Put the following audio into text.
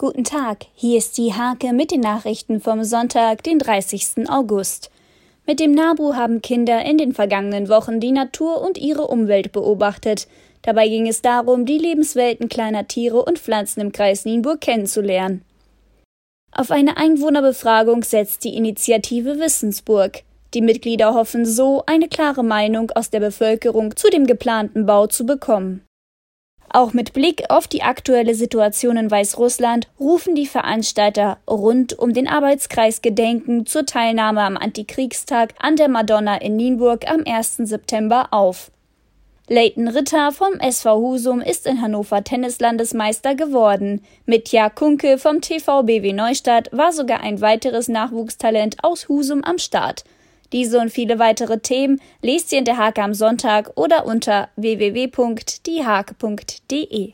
Guten Tag, hier ist die Hake mit den Nachrichten vom Sonntag, den 30. August. Mit dem NABU haben Kinder in den vergangenen Wochen die Natur und ihre Umwelt beobachtet. Dabei ging es darum, die Lebenswelten kleiner Tiere und Pflanzen im Kreis Nienburg kennenzulernen. Auf eine Einwohnerbefragung setzt die Initiative Wissensburg. Die Mitglieder hoffen so, eine klare Meinung aus der Bevölkerung zu dem geplanten Bau zu bekommen. Auch mit Blick auf die aktuelle Situation in Weißrussland rufen die Veranstalter rund um den Arbeitskreis Gedenken zur Teilnahme am Antikriegstag an der Madonna in Nienburg am 1. September auf. Leighton Ritter vom SV Husum ist in Hannover Tennislandesmeister geworden. Mitja Kunke vom TV BW Neustadt war sogar ein weiteres Nachwuchstalent aus Husum am Start. Diese und viele weitere Themen lest ihr in der Hake am Sonntag oder unter www.diehake.de.